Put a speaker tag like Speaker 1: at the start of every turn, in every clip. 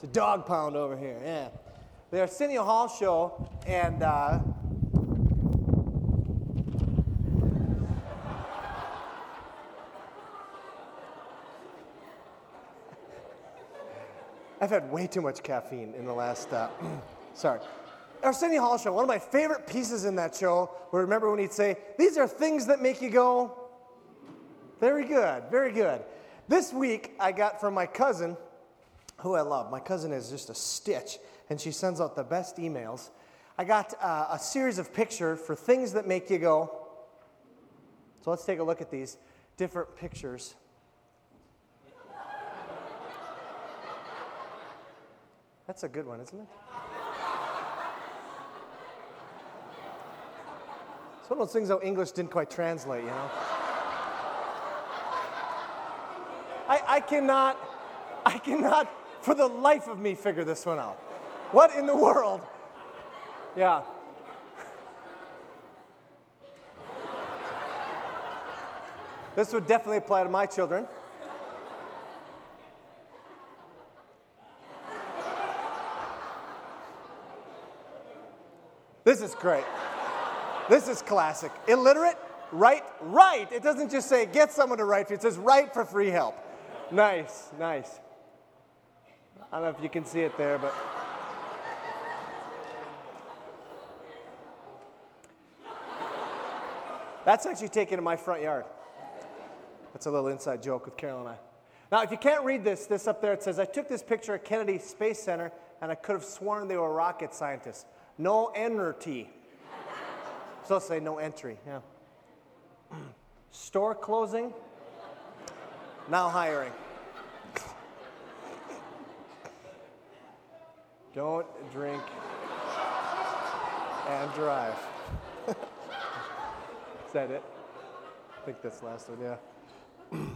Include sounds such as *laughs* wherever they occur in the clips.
Speaker 1: It's a dog pound over here, yeah. The Arsenio Hall show, and uh, I've had way too much caffeine in the last, uh, *clears throat* sorry. Arsenio Hall show, one of my favorite pieces in that show, where remember when he'd say, These are things that make you go, very good, very good. This week, I got from my cousin, who I love. My cousin is just a stitch, and she sends out the best emails. I got uh, a series of pictures for things that make you go. So let's take a look at these different pictures. That's a good one, isn't it? It's one of those things how English didn't quite translate, you know? I, I cannot, I cannot for the life of me figure this one out. What in the world? Yeah. This would definitely apply to my children. This is great. This is classic. Illiterate, write, write. It doesn't just say get someone to write for you, it says write for free help. Nice, nice. I don't know if you can see it there, but. That's actually taken in my front yard. That's a little inside joke with Carol and I. Now, if you can't read this, this up there, it says, I took this picture at Kennedy Space Center and I could have sworn they were rocket scientists. No entry. so say no entry, yeah. *clears throat* Store closing, now hiring. Don't drink and drive. *laughs* Is that it? I think that's the last one, yeah. *clears throat*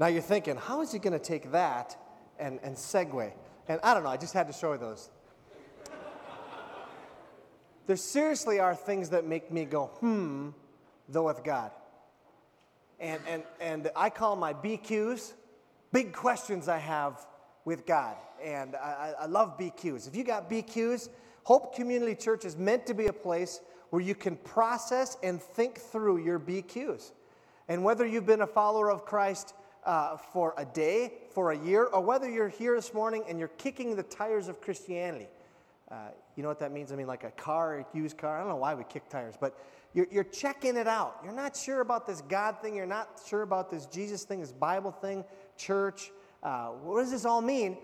Speaker 1: now you're thinking, how is he going to take that and, and segue? And I don't know, I just had to show you those. There seriously are things that make me go, hmm, though with God. And, and, and I call my BQs, big questions I have with God. And I, I love BQs. If you got BQs, Hope Community Church is meant to be a place where you can process and think through your BQs. And whether you've been a follower of Christ uh, for a day, for a year, or whether you're here this morning and you're kicking the tires of Christianity, uh, you know what that means? I mean, like a car, a used car. I don't know why we kick tires, but you're, you're checking it out. You're not sure about this God thing. You're not sure about this Jesus thing, this Bible thing, church. Uh, what does this all mean?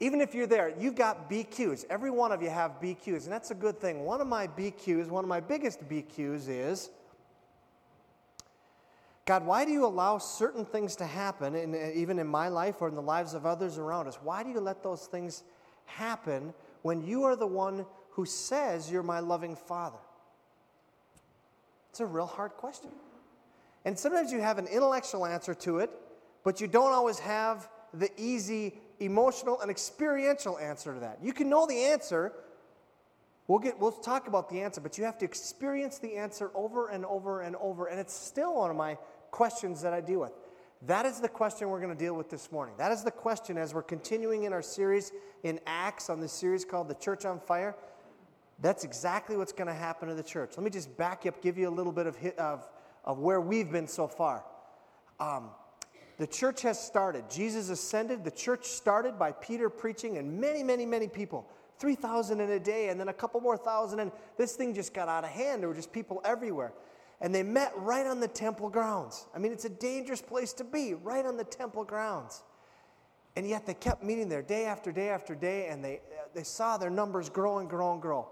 Speaker 1: Even if you're there, you've got BQs. Every one of you have BQs, and that's a good thing. One of my BQs, one of my biggest BQs is God, why do you allow certain things to happen, in, even in my life or in the lives of others around us? Why do you let those things happen when you are the one who says you're my loving father? It's a real hard question. And sometimes you have an intellectual answer to it, but you don't always have the easy emotional and experiential answer to that. You can know the answer. We'll, get, we'll talk about the answer, but you have to experience the answer over and over and over. And it's still one of my questions that I deal with. That is the question we're going to deal with this morning. That is the question as we're continuing in our series in Acts on this series called The Church on Fire. That's exactly what's going to happen to the church. Let me just back up, give you a little bit of, hit, of, of where we've been so far. Um, the church has started. Jesus ascended. The church started by Peter preaching, and many, many, many people 3,000 in a day, and then a couple more thousand. And this thing just got out of hand. There were just people everywhere and they met right on the temple grounds. I mean, it's a dangerous place to be, right on the temple grounds. And yet they kept meeting there day after day after day, and they, they saw their numbers grow and grow and grow.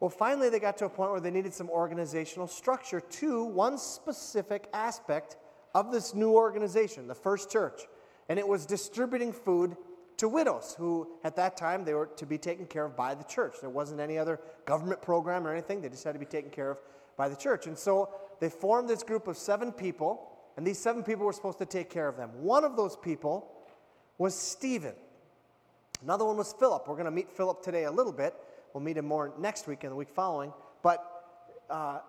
Speaker 1: Well, finally, they got to a point where they needed some organizational structure to one specific aspect of this new organization, the first church. And it was distributing food to widows who, at that time, they were to be taken care of by the church. There wasn't any other government program or anything, they just had to be taken care of by the church. And so they formed this group of seven people, and these seven people were supposed to take care of them. One of those people was Stephen. Another one was Philip. We're going to meet Philip today a little bit. We'll meet him more next week and the week following. But uh,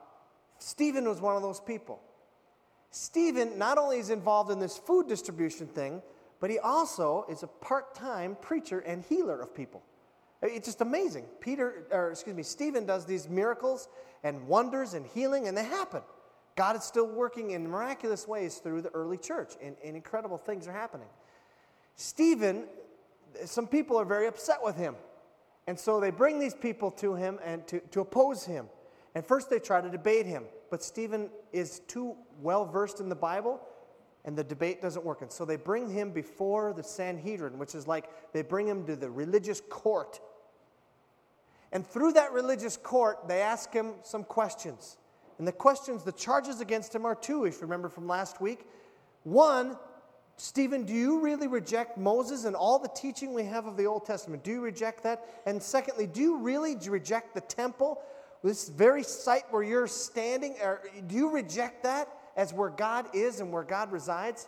Speaker 1: Stephen was one of those people. Stephen not only is involved in this food distribution thing, but he also is a part time preacher and healer of people. It's just amazing. Peter, or excuse me, Stephen does these miracles and wonders and healing, and they happen. God is still working in miraculous ways through the early church, and, and incredible things are happening. Stephen, some people are very upset with him. And so they bring these people to him and to, to oppose him. And first they try to debate him, but Stephen is too well versed in the Bible and the debate doesn't work. And so they bring him before the Sanhedrin, which is like they bring him to the religious court. And through that religious court, they ask him some questions. And the questions, the charges against him are two, if you remember from last week. One, Stephen, do you really reject Moses and all the teaching we have of the Old Testament? Do you reject that? And secondly, do you really reject the temple, this very site where you're standing? Or do you reject that as where God is and where God resides?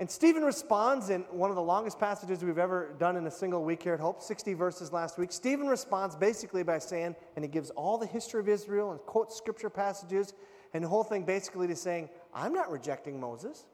Speaker 1: And Stephen responds in one of the longest passages we've ever done in a single week here at Hope, 60 verses last week. Stephen responds basically by saying, and he gives all the history of Israel and quotes scripture passages, and the whole thing basically to saying, I'm not rejecting Moses.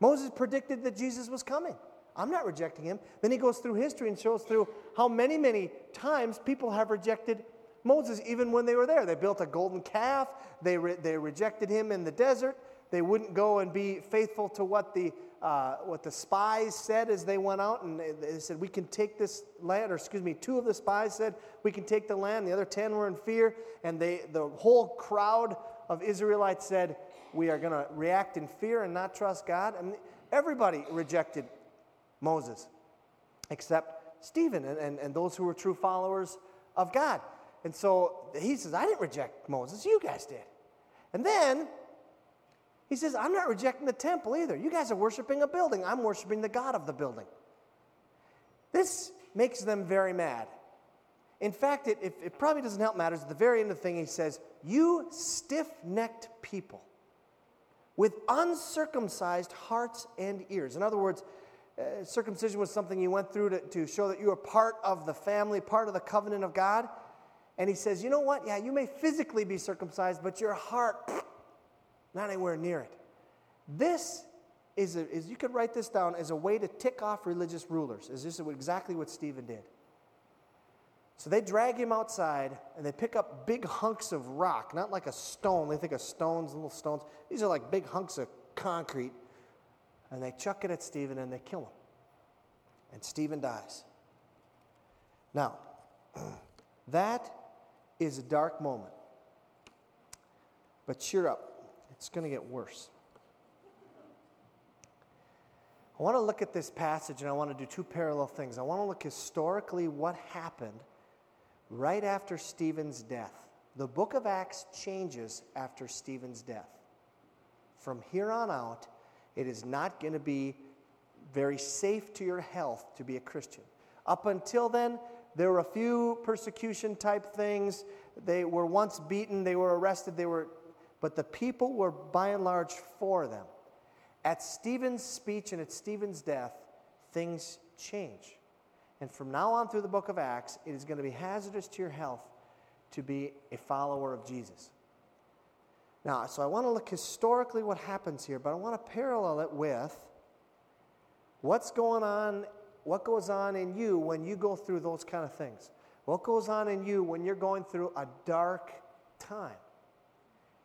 Speaker 1: Moses predicted that Jesus was coming. I'm not rejecting him. Then he goes through history and shows through how many, many times people have rejected Moses, even when they were there. They built a golden calf, they, re- they rejected him in the desert. They wouldn't go and be faithful to what the, uh, what the spies said as they went out. And they said, We can take this land, or excuse me, two of the spies said, We can take the land. The other 10 were in fear. And they, the whole crowd of Israelites said, We are going to react in fear and not trust God. And everybody rejected Moses except Stephen and, and, and those who were true followers of God. And so he says, I didn't reject Moses, you guys did. And then he says, I'm not rejecting the temple either. You guys are worshiping a building. I'm worshiping the God of the building. This makes them very mad. In fact, it, it, it probably doesn't help matters. At the very end of the thing, he says, You stiff necked people with uncircumcised hearts and ears. In other words, uh, circumcision was something you went through to, to show that you were part of the family, part of the covenant of God. And he says, You know what? Yeah, you may physically be circumcised, but your heart, *sniffs* not anywhere near it. This is, a, is you could write this down as a way to tick off religious rulers. Is this exactly what Stephen did? So they drag him outside and they pick up big hunks of rock, not like a stone. They think of stones, little stones. These are like big hunks of concrete. And they chuck it at Stephen and they kill him. And Stephen dies. Now, *clears throat* that is a dark moment. But cheer up, it's going to get worse. I want to look at this passage and I want to do two parallel things. I want to look historically what happened right after Stephen's death. The book of Acts changes after Stephen's death. From here on out, it is not going to be very safe to your health to be a Christian. Up until then, there were a few persecution type things. They were once beaten, they were arrested, they were, but the people were by and large for them. At Stephen's speech and at Stephen's death, things change. And from now on through the book of Acts, it is going to be hazardous to your health to be a follower of Jesus. Now, so I want to look historically what happens here, but I want to parallel it with what's going on, what goes on in you when you go through those kind of things. What goes on in you when you're going through a dark time?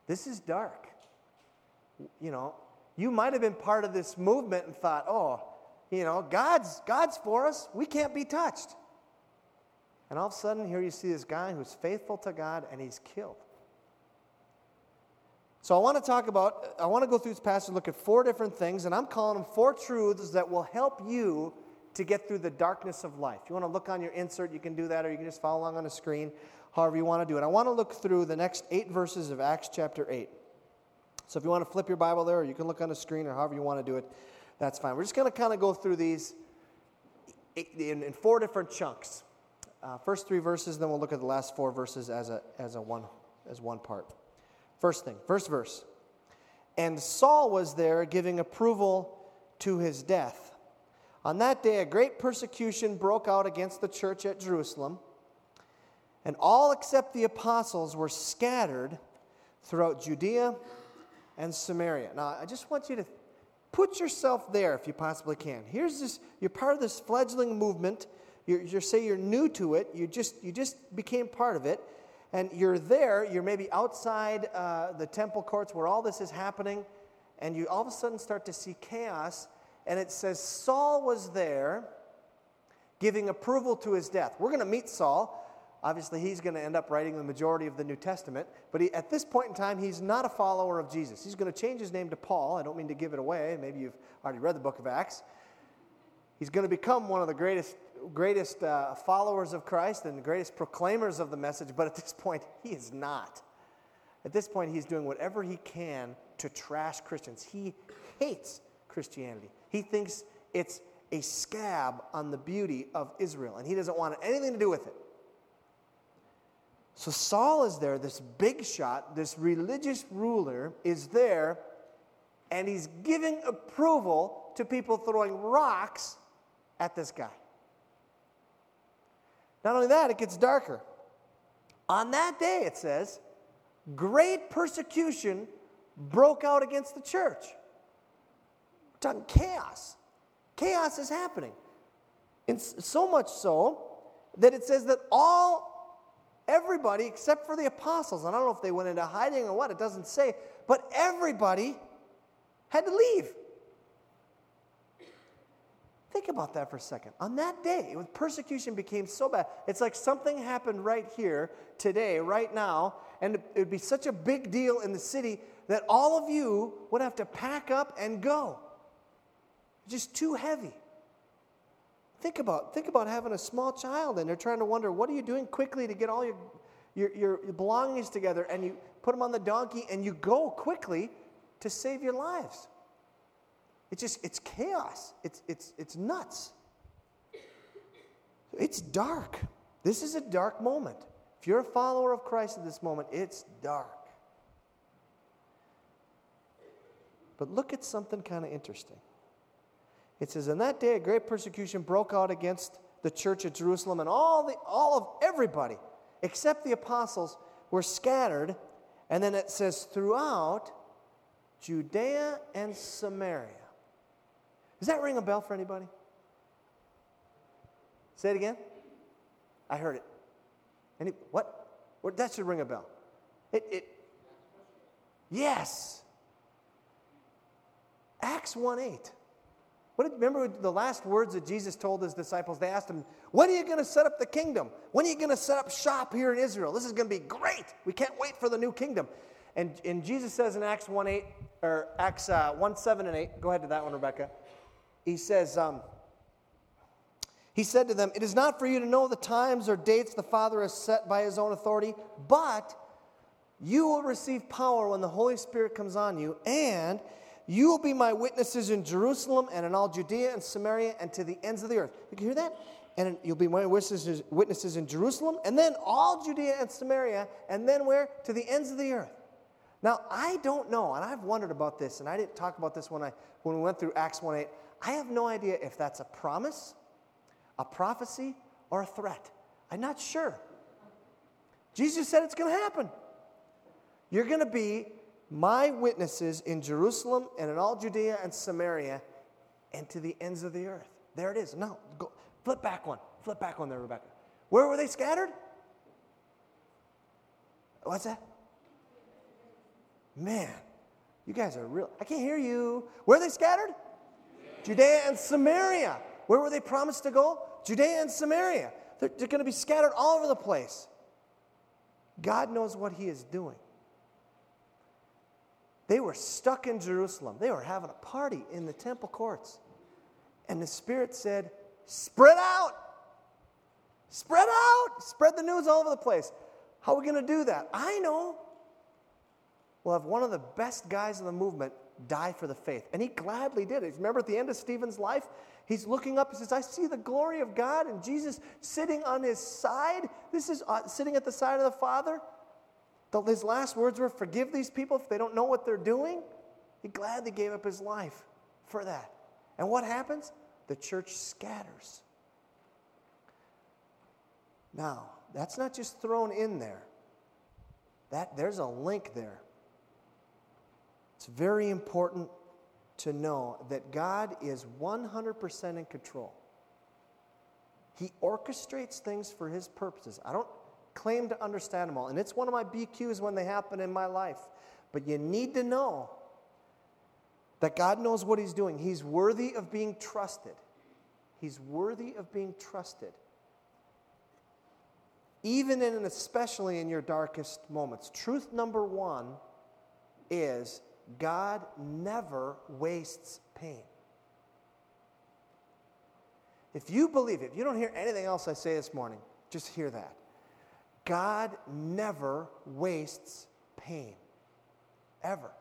Speaker 1: This is dark. You know, you might have been part of this movement and thought, oh, you know, God's, God's for us. We can't be touched. And all of a sudden, here you see this guy who's faithful to God and he's killed. So I want to talk about, I want to go through this passage and look at four different things, and I'm calling them four truths that will help you to get through the darkness of life. If you want to look on your insert, you can do that, or you can just follow along on the screen, however you want to do it. I want to look through the next eight verses of Acts chapter 8. So if you want to flip your Bible there, or you can look on the screen, or however you want to do it, that's fine. We're just going to kind of go through these in, in four different chunks. Uh, first three verses, then we'll look at the last four verses as a, as a one, as one part. First thing, first verse. And Saul was there giving approval to his death. On that day, a great persecution broke out against the church at Jerusalem, and all except the apostles were scattered throughout Judea and Samaria. Now, I just want you to Put yourself there if you possibly can. Here's this you're part of this fledgling movement. You're, you're say you're new to it. You just you just became part of it, and you're there. You're maybe outside uh, the temple courts where all this is happening, and you all of a sudden start to see chaos. And it says Saul was there, giving approval to his death. We're going to meet Saul. Obviously, he's going to end up writing the majority of the New Testament. But he, at this point in time, he's not a follower of Jesus. He's going to change his name to Paul. I don't mean to give it away. Maybe you've already read the book of Acts. He's going to become one of the greatest, greatest uh, followers of Christ and the greatest proclaimers of the message. But at this point, *laughs* he is not. At this point, he's doing whatever he can to trash Christians. He hates Christianity. He thinks it's a scab on the beauty of Israel, and he doesn't want anything to do with it. So Saul is there, this big shot, this religious ruler is there, and he's giving approval to people throwing rocks at this guy. Not only that, it gets darker. On that day, it says, great persecution broke out against the church. We're talking chaos. Chaos is happening. And so much so that it says that all Everybody except for the apostles. I don't know if they went into hiding or what, it doesn't say. But everybody had to leave. Think about that for a second. On that day, when persecution became so bad, it's like something happened right here, today, right now, and it would be such a big deal in the city that all of you would have to pack up and go. Just too heavy. Think about, think about having a small child and they're trying to wonder, what are you doing quickly to get all your, your, your belongings together? And you put them on the donkey and you go quickly to save your lives. It's just, it's chaos. It's, it's, it's nuts. It's dark. This is a dark moment. If you're a follower of Christ at this moment, it's dark. But look at something kind of interesting. It says, In that day, a great persecution broke out against the church at Jerusalem, and all, the, all of everybody, except the apostles, were scattered. And then it says, throughout Judea and Samaria. Does that ring a bell for anybody? Say it again. I heard it. Any, what? what? That should ring a bell. It, it, yes. Acts 1 8. What remember the last words that Jesus told his disciples? They asked him, When are you going to set up the kingdom? When are you going to set up shop here in Israel? This is going to be great. We can't wait for the new kingdom. And, and Jesus says in Acts 1 8, or Acts uh, 1 7 and 8, go ahead to that one, Rebecca. He says, um, He said to them, It is not for you to know the times or dates the Father has set by his own authority, but you will receive power when the Holy Spirit comes on you, and you will be my witnesses in Jerusalem and in all Judea and Samaria and to the ends of the earth. You can hear that? And you'll be my witnesses, witnesses in Jerusalem and then all Judea and Samaria and then where? To the ends of the earth. Now, I don't know, and I've wondered about this, and I didn't talk about this when, I, when we went through Acts 1 8. I have no idea if that's a promise, a prophecy, or a threat. I'm not sure. Jesus said it's going to happen. You're going to be my witnesses in Jerusalem and in all Judea and Samaria and to the ends of the earth. There it is. No, go, flip back one. Flip back one there, Rebecca. Where were they scattered? What's that? Man, you guys are real. I can't hear you. Where are they scattered? Judea and Samaria. Where were they promised to go? Judea and Samaria. They're, they're going to be scattered all over the place. God knows what He is doing. They were stuck in Jerusalem. They were having a party in the temple courts. And the Spirit said, Spread out! Spread out! Spread the news all over the place. How are we going to do that? I know. We'll have one of the best guys in the movement die for the faith. And he gladly did it. Remember at the end of Stephen's life? He's looking up, he says, I see the glory of God and Jesus sitting on his side. This is uh, sitting at the side of the Father. His last words were, Forgive these people if they don't know what they're doing. He gladly gave up his life for that. And what happens? The church scatters. Now, that's not just thrown in there. That there's a link there. It's very important to know that God is 100% in control. He orchestrates things for His purposes. I don't claim to understand them all, and it's one of my BQs when they happen in my life. But you need to know that God knows what He's doing. He's worthy of being trusted. He's worthy of being trusted. Even in and especially in your darkest moments. Truth number one is God never wastes pain. If you believe it, if you don't hear anything else I say this morning, just hear that. God never wastes pain. Ever.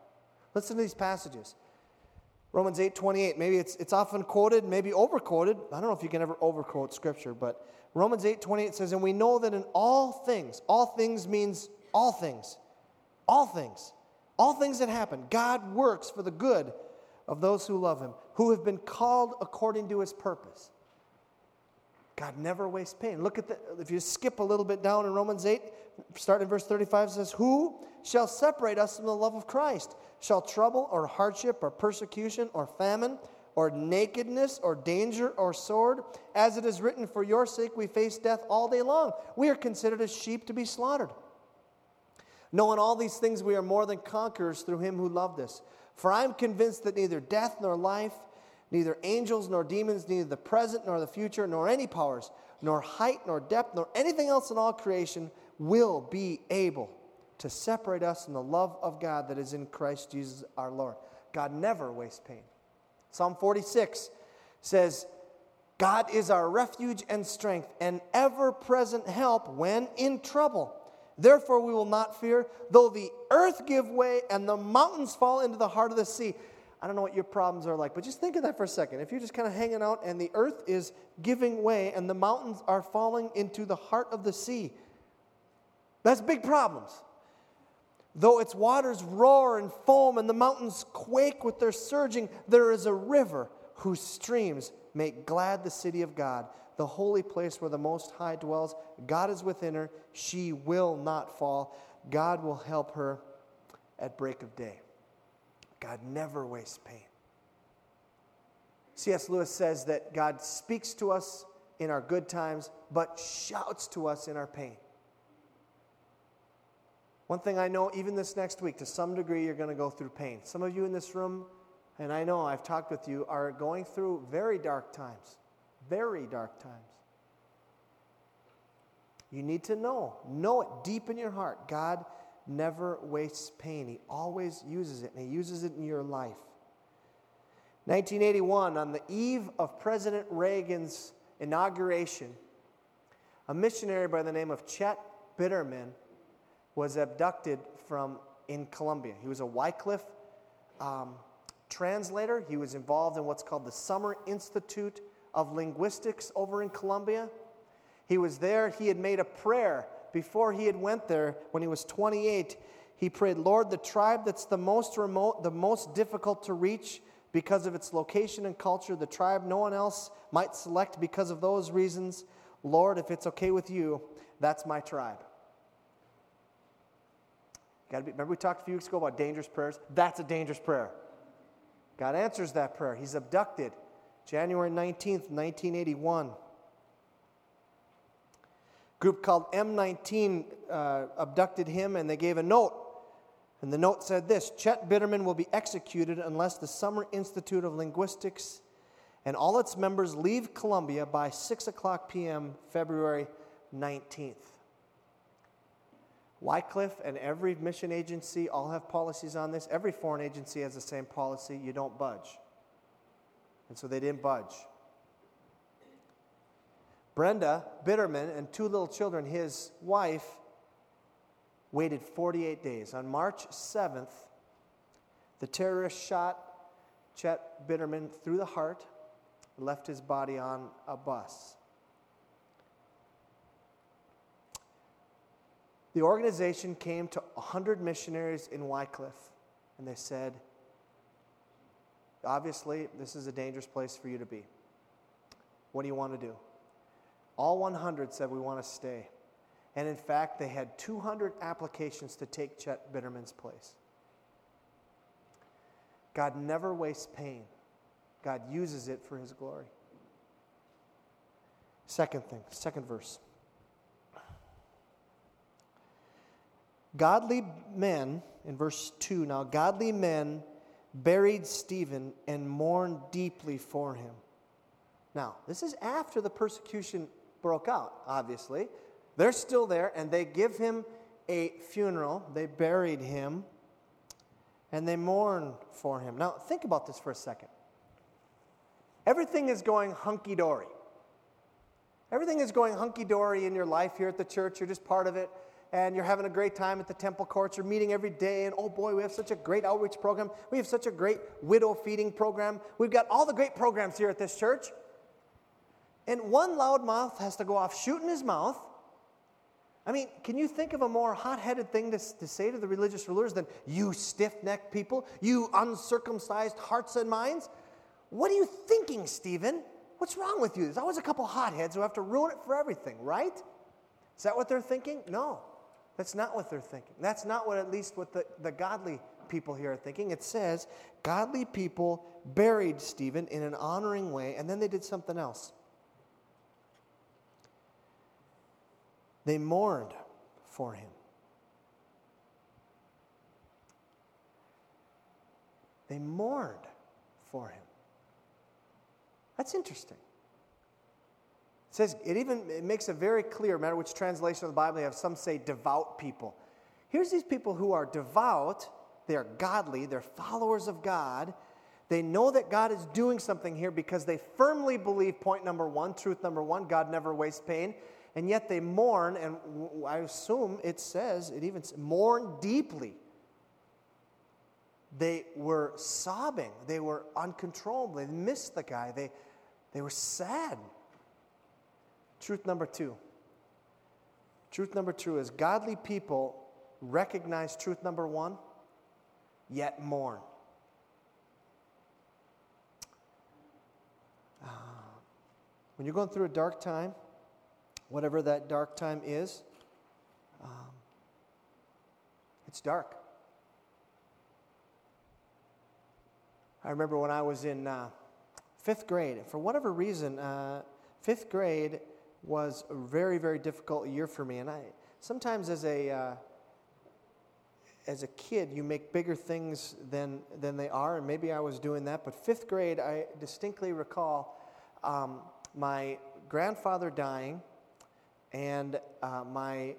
Speaker 1: Listen to these passages. Romans 8 28. Maybe it's, it's often quoted, maybe overquoted. I don't know if you can ever overquote scripture, but Romans 8 28 says, And we know that in all things, all things means all things, all things, all things that happen, God works for the good of those who love Him, who have been called according to His purpose. God never wastes pain. Look at the, if you skip a little bit down in Romans 8, starting in verse 35, says, Who shall separate us from the love of Christ? Shall trouble or hardship or persecution or famine or nakedness or danger or sword? As it is written, For your sake we face death all day long. We are considered as sheep to be slaughtered. Knowing all these things, we are more than conquerors through him who loved us. For I am convinced that neither death nor life, neither angels nor demons, neither the present nor the future, nor any powers, nor height nor depth, nor anything else in all creation will be able to separate us from the love of God that is in Christ Jesus our Lord. God never wastes pain. Psalm 46 says, God is our refuge and strength, and ever present help when in trouble. Therefore, we will not fear, though the earth give way and the mountains fall into the heart of the sea. I don't know what your problems are like, but just think of that for a second. If you're just kind of hanging out and the earth is giving way and the mountains are falling into the heart of the sea, that's big problems. Though its waters roar and foam and the mountains quake with their surging, there is a river whose streams make glad the city of God, the holy place where the Most High dwells. God is within her. She will not fall. God will help her at break of day. God never wastes pain. C.S. Lewis says that God speaks to us in our good times, but shouts to us in our pain. One thing I know, even this next week, to some degree, you're going to go through pain. Some of you in this room, and I know I've talked with you, are going through very dark times. Very dark times. You need to know, know it deep in your heart. God never wastes pain. He always uses it, and He uses it in your life. 1981, on the eve of President Reagan's inauguration, a missionary by the name of Chet Bitterman was abducted from in Colombia. He was a Wycliffe um, translator. He was involved in what's called the Summer Institute of Linguistics over in Colombia. He was there. He had made a prayer before he had went there, when he was 28, he prayed, Lord, the tribe that's the most remote, the most difficult to reach because of its location and culture, the tribe no one else might select because of those reasons, Lord, if it's okay with you, that's my tribe. Got to be, remember we talked a few weeks ago about dangerous prayers? That's a dangerous prayer. God answers that prayer. He's abducted January 19th, 1981 A group called M19 uh, abducted him and they gave a note. And the note said this Chet Bitterman will be executed unless the Summer Institute of Linguistics and all its members leave Colombia by 6 o'clock p.m., February 19th. Wycliffe and every mission agency all have policies on this. Every foreign agency has the same policy you don't budge. And so they didn't budge. Brenda Bitterman and two little children, his wife, waited 48 days. On March 7th, the terrorist shot Chet Bitterman through the heart, left his body on a bus. The organization came to 100 missionaries in Wycliffe, and they said, Obviously, this is a dangerous place for you to be. What do you want to do? All 100 said, We want to stay. And in fact, they had 200 applications to take Chet Bitterman's place. God never wastes pain, God uses it for his glory. Second thing, second verse. Godly men, in verse 2 now, godly men buried Stephen and mourned deeply for him. Now, this is after the persecution broke out, obviously. They're still there, and they give him a funeral. They buried him, and they mourn for him. Now, think about this for a second. Everything is going hunky dory. Everything is going hunky dory in your life here at the church. You're just part of it and you're having a great time at the temple courts. You're meeting every day, and oh boy, we have such a great outreach program. We have such a great widow feeding program. We've got all the great programs here at this church. And one loudmouth has to go off shooting his mouth. I mean, can you think of a more hot headed thing to, to say to the religious rulers than, you stiff necked people, you uncircumcised hearts and minds? What are you thinking, Stephen? What's wrong with you? There's always a couple hotheads who have to ruin it for everything, right? Is that what they're thinking? No. That's not what they're thinking. That's not what, at least, what the, the godly people here are thinking. It says, godly people buried Stephen in an honoring way, and then they did something else. They mourned for him. They mourned for him. That's interesting. It says, it even it makes it very clear, no matter which translation of the Bible you have, some say devout people. Here's these people who are devout, they are godly, they're followers of God. They know that God is doing something here because they firmly believe point number one, truth number one, God never wastes pain. And yet they mourn, and I assume it says, it even mourn deeply. They were sobbing, they were uncontrollable, they missed the guy, they, they were sad. Truth number two. Truth number two is godly people recognize truth number one, yet mourn. Uh, when you're going through a dark time, whatever that dark time is, um, it's dark. I remember when I was in uh, fifth grade, for whatever reason, uh, fifth grade, was a very, very difficult year for me. And I sometimes as a uh, as a kid, you make bigger things than than they are, and maybe I was doing that. But fifth grade, I distinctly recall um, my grandfather dying, and uh, my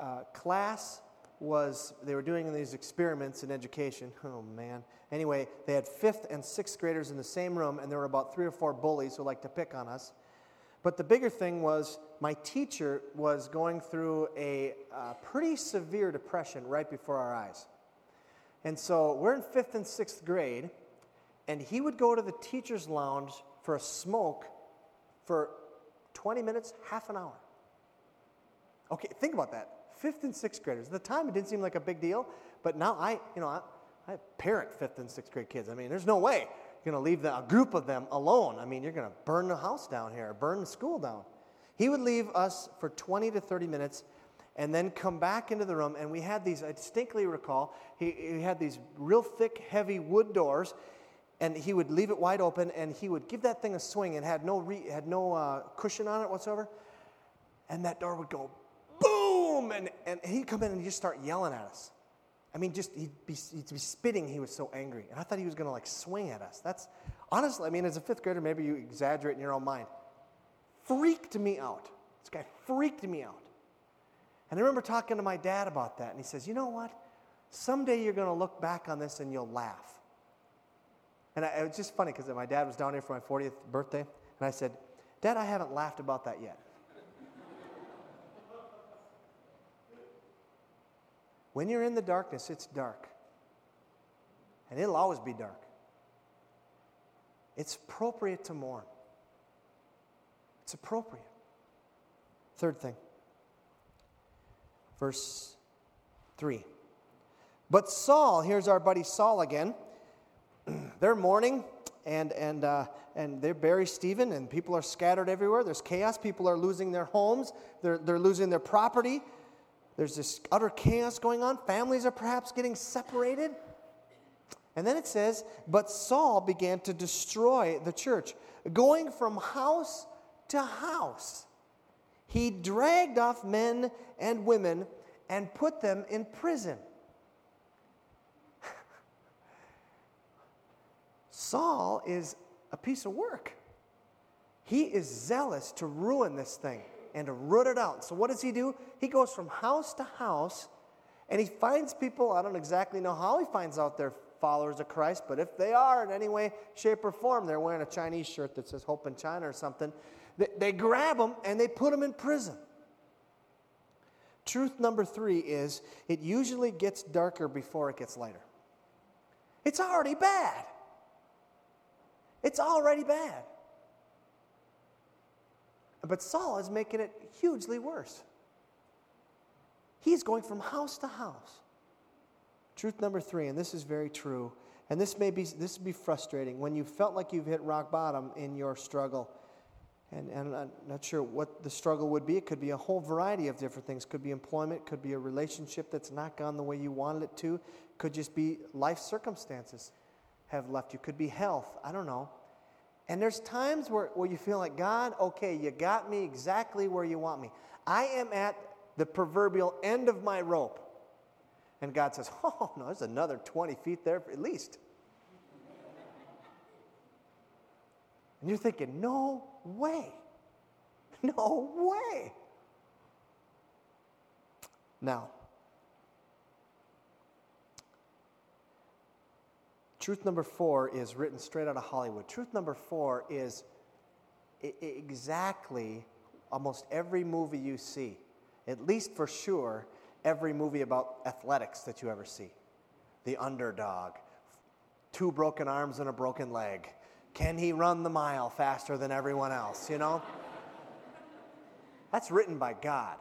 Speaker 1: uh, class was they were doing these experiments in education. Oh man. Anyway, they had fifth and sixth graders in the same room, and there were about three or four bullies who liked to pick on us. But the bigger thing was my teacher was going through a uh, pretty severe depression right before our eyes. And so we're in fifth and sixth grade, and he would go to the teacher's lounge for a smoke for 20 minutes, half an hour. Okay, think about that. Fifth and sixth graders. At the time, it didn't seem like a big deal, but now I, you know, I, I parent fifth and sixth grade kids. I mean, there's no way going to leave the, a group of them alone. I mean, you're going to burn the house down here, burn the school down. He would leave us for 20 to 30 minutes and then come back into the room. And we had these, I distinctly recall, he, he had these real thick, heavy wood doors. And he would leave it wide open and he would give that thing a swing and had no, re, had no uh, cushion on it whatsoever. And that door would go boom. And, and he'd come in and he'd just start yelling at us. I mean, just he'd be, he'd be spitting. He was so angry. And I thought he was going to like swing at us. That's honestly, I mean, as a fifth grader, maybe you exaggerate in your own mind. Freaked me out. This guy freaked me out. And I remember talking to my dad about that. And he says, You know what? Someday you're going to look back on this and you'll laugh. And I, it was just funny because my dad was down here for my 40th birthday. And I said, Dad, I haven't laughed about that yet. When you're in the darkness, it's dark. And it'll always be dark. It's appropriate to mourn. It's appropriate. Third thing, verse 3. But Saul, here's our buddy Saul again. *clears throat* they're mourning and, and, uh, and they bury Stephen, and people are scattered everywhere. There's chaos. People are losing their homes, they're, they're losing their property. There's this utter chaos going on. Families are perhaps getting separated. And then it says, But Saul began to destroy the church, going from house to house. He dragged off men and women and put them in prison. *laughs* Saul is a piece of work. He is zealous to ruin this thing and to root it out. So, what does he do? He goes from house to house and he finds people. I don't exactly know how he finds out they're followers of Christ, but if they are in any way, shape, or form, they're wearing a Chinese shirt that says Hope in China or something, they, they grab them and they put them in prison. Truth number three is it usually gets darker before it gets lighter. It's already bad. It's already bad. But Saul is making it hugely worse. He's going from house to house. Truth number three, and this is very true, and this may be this be frustrating when you felt like you've hit rock bottom in your struggle. And, and I'm not sure what the struggle would be. It could be a whole variety of different things. Could be employment, could be a relationship that's not gone the way you wanted it to, could just be life circumstances have left you, could be health. I don't know. And there's times where, where you feel like, God, okay, you got me exactly where you want me. I am at the proverbial end of my rope. And God says, *laughs* Oh, no, there's another 20 feet there at least. And you're thinking, No way. No way. Now, Truth number four is written straight out of Hollywood. Truth number four is I- exactly almost every movie you see, at least for sure, every movie about athletics that you ever see. The underdog, two broken arms and a broken leg. Can he run the mile faster than everyone else, you know? That's written by God.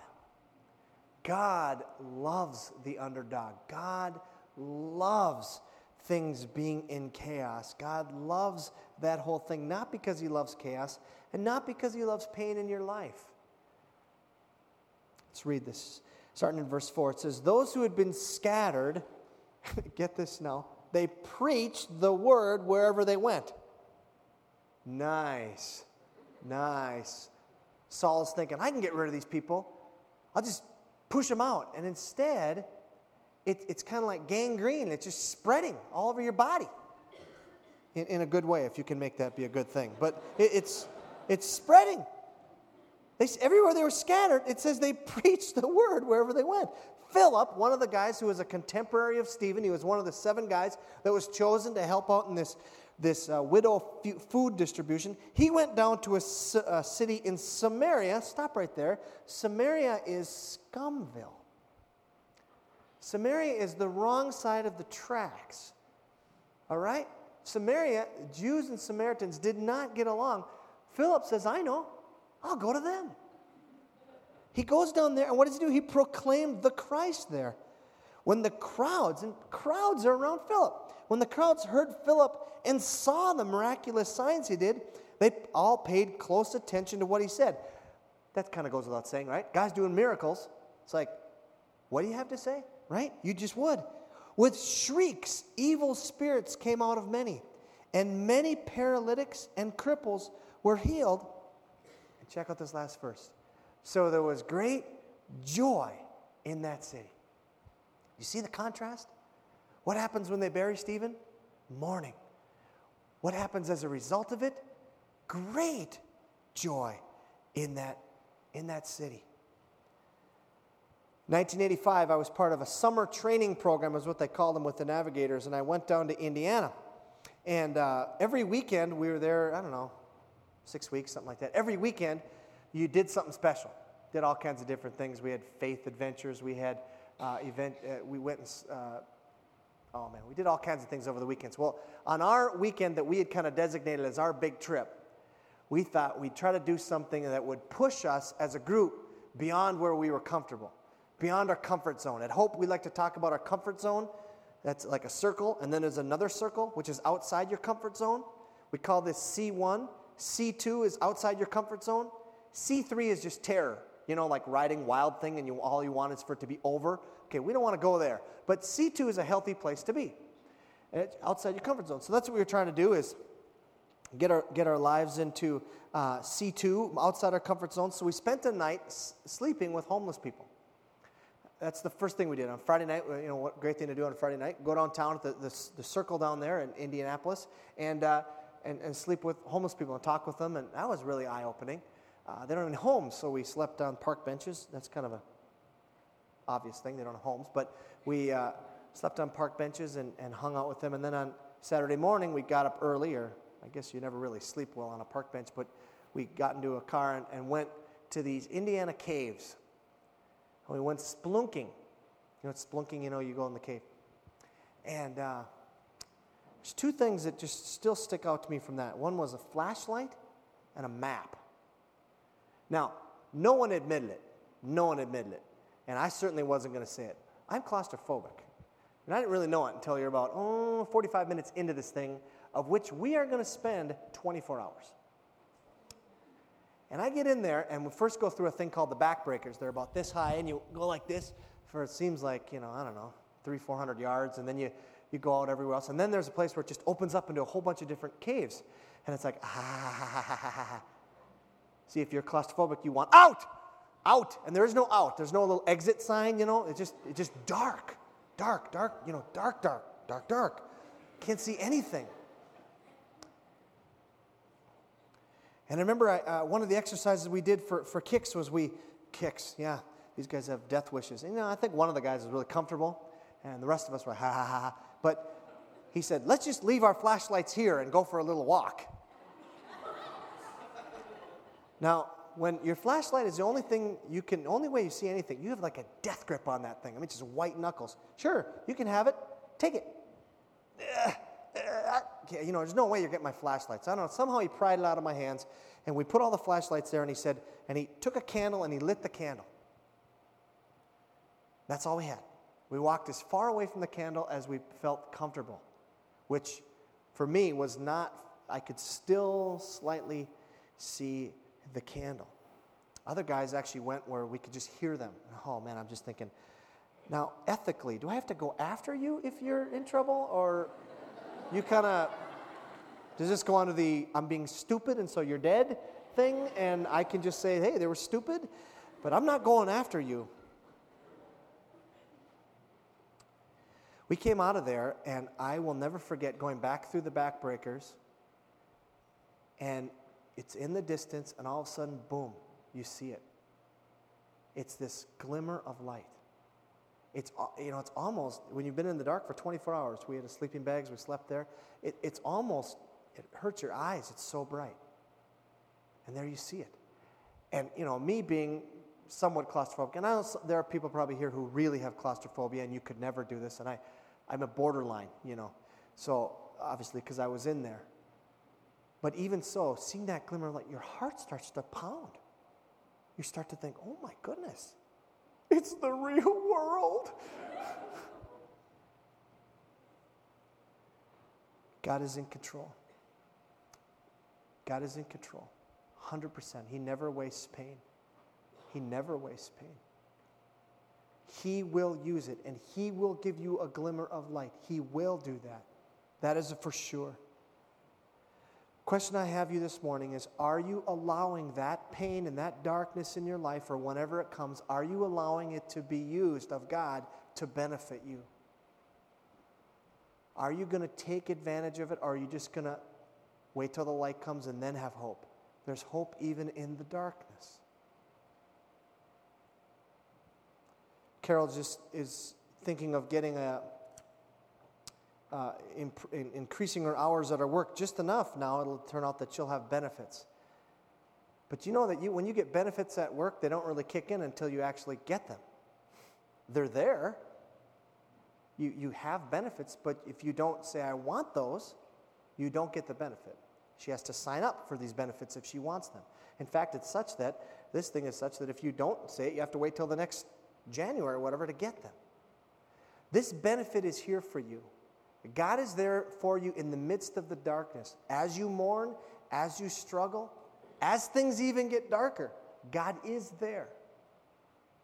Speaker 1: God loves the underdog. God loves things being in chaos. God loves that whole thing, not because He loves chaos and not because He loves pain in your life. Let's read this. Starting in verse 4, it says, Those who had been scattered, *laughs* get this now, they preached the word wherever they went. Nice. Nice. Saul's thinking, I can get rid of these people. I'll just push them out. And instead, it, it's kind of like gangrene. It's just spreading all over your body in, in, a good way, if you can make that be a good thing. But it, it's, it's spreading. They, everywhere they were scattered, it says they *laughs* preached the word wherever they went. Philip, one of the guys who was a contemporary of Stephen, he was one of the seven guys that was chosen to help out in this, this uh, widow food distribution. He went down to a city in Samaria. Stop right there. Samaria is Scumville. Samaria is the wrong side of the tracks. All right? Samaria, Jews and Samaritans did not get along. Philip says, I know. I'll go to them. He goes down there, and what does he do? He proclaimed the Christ there. When the crowds, and crowds are around Philip, when the crowds heard Philip and saw the miraculous signs he did, they all paid close attention to what he said. That kind of goes without saying, right? Guy's doing miracles. It's like, what do you have to say? Right? You just would. With shrieks, evil spirits came out of many, and many paralytics and cripples were healed. And check out this last verse. So there was great joy in that city. You see the contrast? What happens when they bury Stephen? Mourning. What happens as a result of it? Great joy in that, in that city. 1985, I was part of a summer training program, is what they called them with the navigators, and I went down to Indiana. And uh, every weekend, we were there, I don't know, six weeks, something like that. Every weekend, you did something special. Did all kinds of different things. We had faith adventures. We had uh, event. Uh, we went and uh, oh man, we did all kinds of things over the weekends. Well, on our weekend that we had kind of designated as our big trip, we thought we'd try to do something that would push us as a group beyond where we were comfortable beyond our comfort zone. At Hope, we like to talk about our comfort zone. That's like a circle, and then there's another circle, which is outside your comfort zone. We call this C1. C2 is outside your comfort zone. C3 is just terror, you know, like riding wild thing, and you, all you want is for it to be over. Okay, we don't want to go there. But C2 is a healthy place to be. Outside your comfort zone. So that's what we are trying to do is get our, get our lives into uh, C2, outside our comfort zone. So we spent a night s- sleeping with homeless people. That's the first thing we did on Friday night. You know, what great thing to do on a Friday night? Go downtown at the, the, the circle down there in Indianapolis and, uh, and, and sleep with homeless people and talk with them. And that was really eye opening. Uh, they don't have any homes, so we slept on park benches. That's kind of a obvious thing. They don't have homes. But we uh, slept on park benches and, and hung out with them. And then on Saturday morning, we got up early, or I guess you never really sleep well on a park bench, but we got into a car and, and went to these Indiana caves. And we went splunking. You know what spelunking, you know, you go in the cave. And uh, there's two things that just still stick out to me from that. One was a flashlight and a map. Now, no one admitted it. No one admitted it. And I certainly wasn't going to say it. I'm claustrophobic. And I didn't really know it until you're about, oh, 45 minutes into this thing, of which we are going to spend 24 hours. And I get in there, and we first go through a thing called the backbreakers. They're about this high, and you go like this for it seems like, you know, I don't know, three, 400 yards, and then you, you go out everywhere else. And then there's a place where it just opens up into a whole bunch of different caves. And it's like, ah. *laughs* See, if you're claustrophobic, you want out, out. And there is no out. There's no little exit sign, you know. It's just, it's just dark, dark, dark, you know, dark, dark, dark, dark. Can't see anything. And I remember I, uh, one of the exercises we did for, for kicks was we, kicks, yeah, these guys have death wishes. And, you know, I think one of the guys was really comfortable, and the rest of us were ha ha ha. ha. But he said, let's just leave our flashlights here and go for a little walk. now, when your flashlight is the only thing you can, only way you see anything, you have like a death grip on that thing. I mean, just white knuckles. Sure, you can have it. Take it. Uh, you know, there's no way you're getting my flashlights. I don't know. Somehow he pried it out of my hands, and we put all the flashlights there, and he said, and he took a candle and he lit the candle. That's all we had. We walked as far away from the candle as we felt comfortable, which for me was not, I could still slightly see the candle. Other guys actually went where we could just hear them. Oh man, I'm just thinking, now ethically, do I have to go after you if you're in trouble? Or you kind of, does this go on to the I'm being stupid and so you're dead thing? And I can just say, hey, they were stupid, but I'm not going after you. We came out of there, and I will never forget going back through the backbreakers, and it's in the distance, and all of a sudden, boom, you see it. It's this glimmer of light. It's, you know, it's almost, when you've been in the dark for 24 hours, we had a sleeping bags, we slept there, it, it's almost, it hurts your eyes, it's so bright. And there you see it. And, you know, me being somewhat claustrophobic, and I know there are people probably here who really have claustrophobia, and you could never do this, and I, I'm a borderline, you know. So, obviously, because I was in there. But even so, seeing that glimmer of light, your heart starts to pound. You start to think, oh my goodness, it's the real world. God is in control. God is in control. 100%. He never wastes pain. He never wastes pain. He will use it and He will give you a glimmer of light. He will do that. That is for sure. Question I have you this morning is Are you allowing that pain and that darkness in your life, or whenever it comes, are you allowing it to be used of God to benefit you? Are you going to take advantage of it, or are you just going to wait till the light comes and then have hope? There's hope even in the darkness. Carol just is thinking of getting a, uh, in, in increasing her hours at her work just enough now it'll turn out that she'll have benefits. But you know that you, when you get benefits at work they don't really kick in until you actually get them. They're there. You, you have benefits but if you don't say i want those you don't get the benefit. She has to sign up for these benefits if she wants them. In fact it's such that this thing is such that if you don't say it you have to wait till the next January or whatever to get them. This benefit is here for you. God is there for you in the midst of the darkness. As you mourn, as you struggle, as things even get darker, God is there.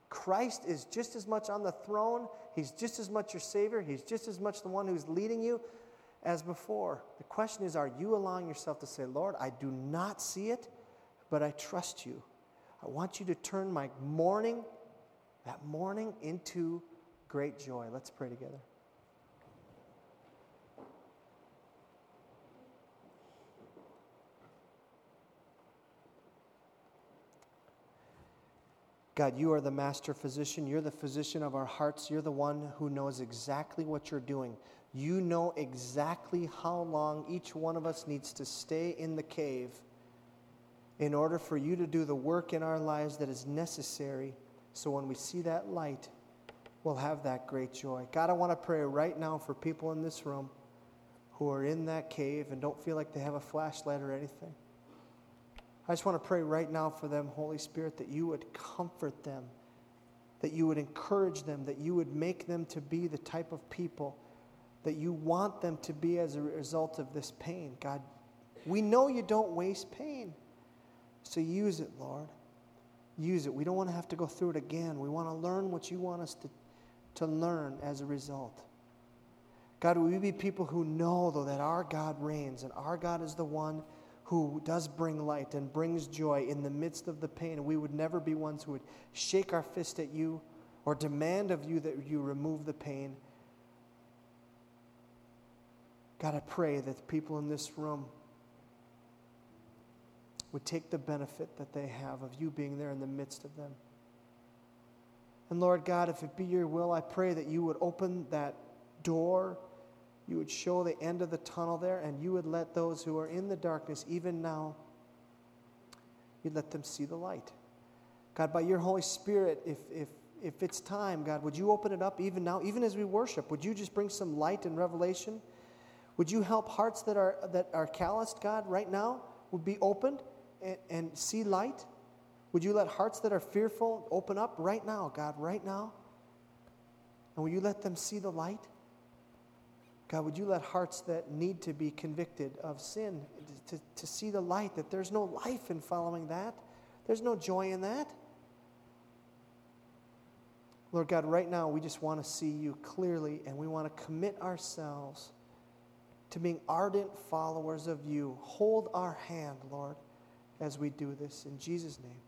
Speaker 1: Christ is just as much on the throne. He's just as much your Savior. He's just as much the one who's leading you. as before. The question is are you allowing yourself to say, Lord, I do not see it, but I trust you? I want you to turn my mourning, that mourning, into great joy. Let's pray together. God, you are the master physician. You're the physician of our hearts. You're the one who knows exactly what you're doing. You know exactly how long each one of us needs to stay in the cave in order for you to do the work in our lives that is necessary. So when we see that light, we'll have that great joy. God, I want to pray right now for people in this room who are in that cave and don't feel like they have a flashlight or anything. I just want to pray right now for them, Holy Spirit, that you would comfort them, that you would encourage them, that you would make them to be the type of people that you want them to be as a result of this pain. God, we know you don't waste pain. So use it, Lord. Use it. We don't want to have to go through it again. We want to learn what you want us to, to learn as a result. God, will we be people who know, though, that our God reigns and our God is the one who does bring light and brings joy in the midst of the pain. We would never be ones who would shake our fist at you or demand of you that you remove the pain. God, I pray that people in this room would take the benefit that they have of you being there in the midst of them. And Lord God, if it be your will, I pray that you would open that door you would show the end of the tunnel there, and you would let those who are in the darkness, even now, you'd let them see the light. God, by your Holy Spirit, if, if, if it's time, God, would you open it up even now, even as we worship? Would you just bring some light and revelation? Would you help hearts that are, that are calloused, God, right now, would be opened and, and see light? Would you let hearts that are fearful open up right now, God, right now? And will you let them see the light? God, would you let hearts that need to be convicted of sin to, to see the light, that there's no life in following that? There's no joy in that. Lord God, right now we just want to see you clearly and we want to commit ourselves to being ardent followers of you. Hold our hand, Lord, as we do this. In Jesus' name.